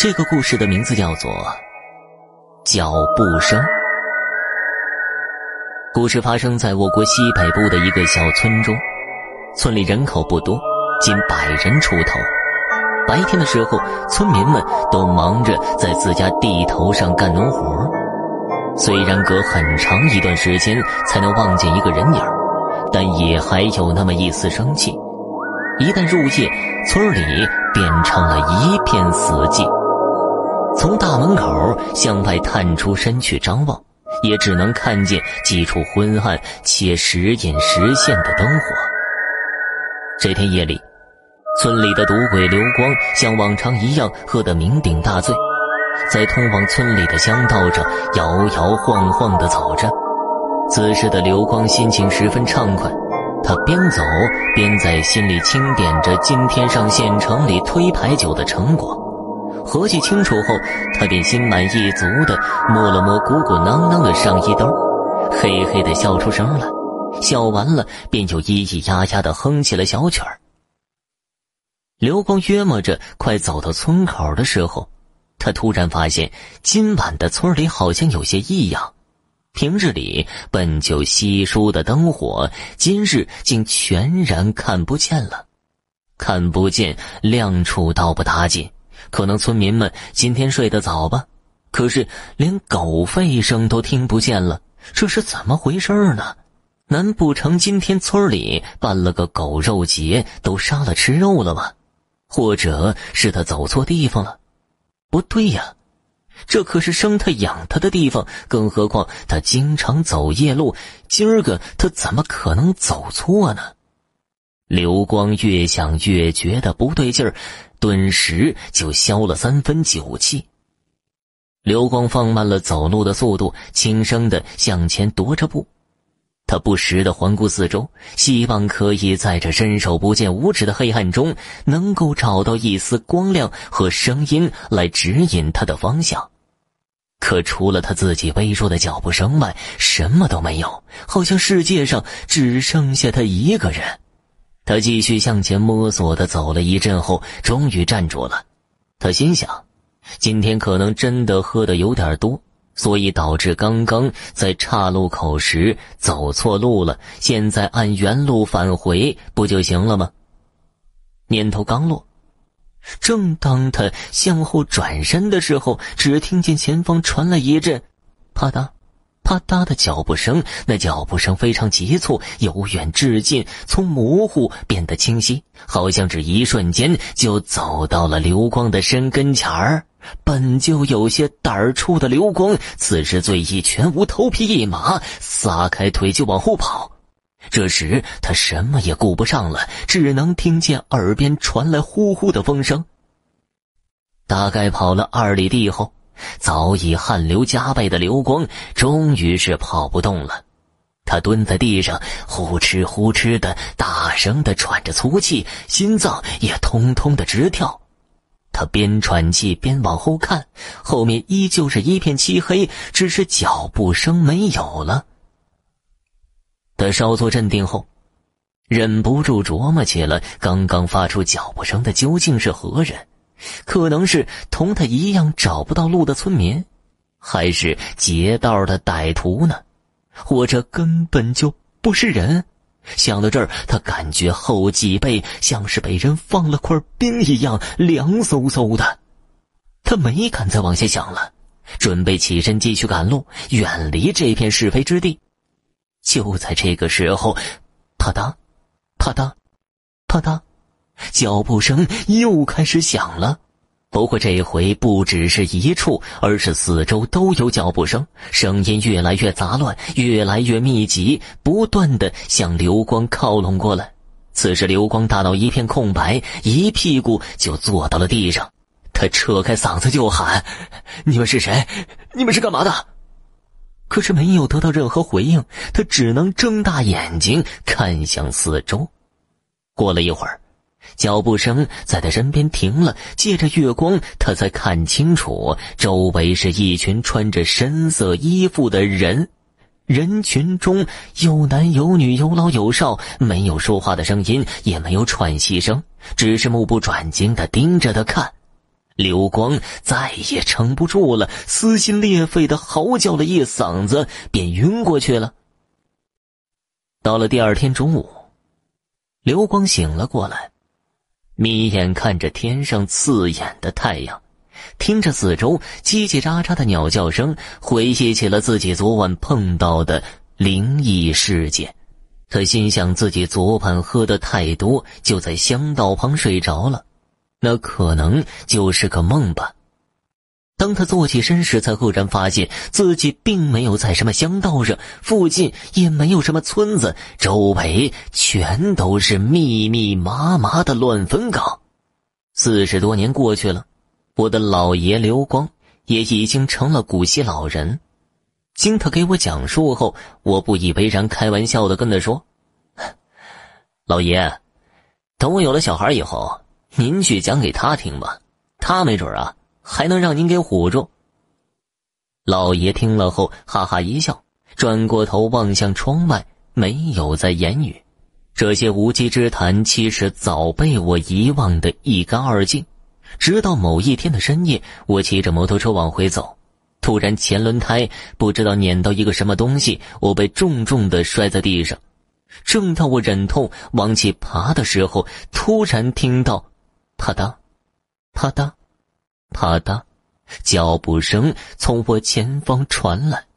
这个故事的名字叫做《脚步声》。故事发生在我国西北部的一个小村中，村里人口不多，仅百人出头。白天的时候，村民们都忙着在自家地头上干农活虽然隔很长一段时间才能望见一个人影但也还有那么一丝生气。一旦入夜，村里变成了一片死寂。从大门口向外探出身去张望，也只能看见几处昏暗且时隐时现的灯火。这天夜里，村里的赌鬼刘光像往常一样喝得酩酊大醉，在通往村里的乡道上摇摇晃晃地走着。此时的刘光心情十分畅快，他边走边在心里清点着今天上县城里推牌九的成果。合计清楚后，他便心满意足地摸了摸鼓鼓囊囊的上衣兜，嘿嘿地笑出声来。笑完了，便又咿咿呀呀地哼起了小曲儿。刘光约摸着快走到村口的时候，他突然发现今晚的村里好像有些异样。平日里本就稀疏的灯火，今日竟全然看不见了。看不见，亮处倒不打紧。可能村民们今天睡得早吧，可是连狗吠声都听不见了，这是怎么回事呢？难不成今天村里办了个狗肉节，都杀了吃肉了吗？或者是他走错地方了？不对呀，这可是生他养他的地方，更何况他经常走夜路，今儿个他怎么可能走错呢？刘光越想越觉得不对劲儿。顿时就消了三分酒气。刘光放慢了走路的速度，轻声的向前踱着步。他不时的环顾四周，希望可以在这伸手不见五指的黑暗中，能够找到一丝光亮和声音来指引他的方向。可除了他自己微弱的脚步声外，什么都没有，好像世界上只剩下他一个人。他继续向前摸索的走了一阵后，终于站住了。他心想，今天可能真的喝的有点多，所以导致刚刚在岔路口时走错路了。现在按原路返回不就行了吗？念头刚落，正当他向后转身的时候，只听见前方传来一阵“啪嗒”。啪嗒的脚步声，那脚步声非常急促，由远至近，从模糊变得清晰，好像只一瞬间就走到了刘光的身跟前儿。本就有些胆儿粗的刘光，此时醉意全无，头皮一麻，撒开腿就往后跑。这时他什么也顾不上了，只能听见耳边传来呼呼的风声。大概跑了二里地后。早已汗流浃背的刘光，终于是跑不动了。他蹲在地上，呼哧呼哧的大声的喘着粗气，心脏也通通的直跳。他边喘气边往后看，后面依旧是一片漆黑，只是脚步声没有了。他稍作镇定后，忍不住琢磨起了刚刚发出脚步声的究竟是何人。可能是同他一样找不到路的村民，还是劫道的歹徒呢？或者根本就不是人。想到这儿，他感觉后脊背像是被人放了块冰一样凉飕飕的。他没敢再往下想了，准备起身继续赶路，远离这片是非之地。就在这个时候，啪嗒，啪嗒，啪嗒。脚步声又开始响了，不过这回不只是一处，而是四周都有脚步声，声音越来越杂乱，越来越密集，不断的向刘光靠拢过来。此时刘光大脑一片空白，一屁股就坐到了地上，他扯开嗓子就喊：“你们是谁？你们是干嘛的？”可是没有得到任何回应，他只能睁大眼睛看向四周。过了一会儿。脚步声在他身边停了，借着月光，他才看清楚，周围是一群穿着深色衣服的人，人群中有男有女，有老有少，没有说话的声音，也没有喘息声，只是目不转睛的盯着他看。刘光再也撑不住了，撕心裂肺的嚎叫了一嗓子，便晕过去了。到了第二天中午，刘光醒了过来，眯眼看着天上刺眼的太阳，听着四周叽叽喳喳的鸟叫声，回忆起了自己昨晚碰到的灵异事件。他心想自己昨晚喝的太多，就在香道旁睡着了，那可能就是个梦吧。当他坐起身时，才忽然发现自己并没有在什么乡道上，附近也没有什么村子，周围全都是密密麻麻的乱坟岗。四十多年过去了，我的老爷刘光也已经成了古稀老人。经他给我讲述后，我不以为然，开玩笑的跟他说：“老爷，等我有了小孩以后，您去讲给他听吧，他没准啊。”还能让您给唬住。老爷听了后哈哈一笑，转过头望向窗外，没有再言语。这些无稽之谈，其实早被我遗忘的一干二净。直到某一天的深夜，我骑着摩托车往回走，突然前轮胎不知道碾到一个什么东西，我被重重的摔在地上。正当我忍痛往起爬的时候，突然听到“啪嗒，啪嗒”。啪嗒，脚步声从我前方传来。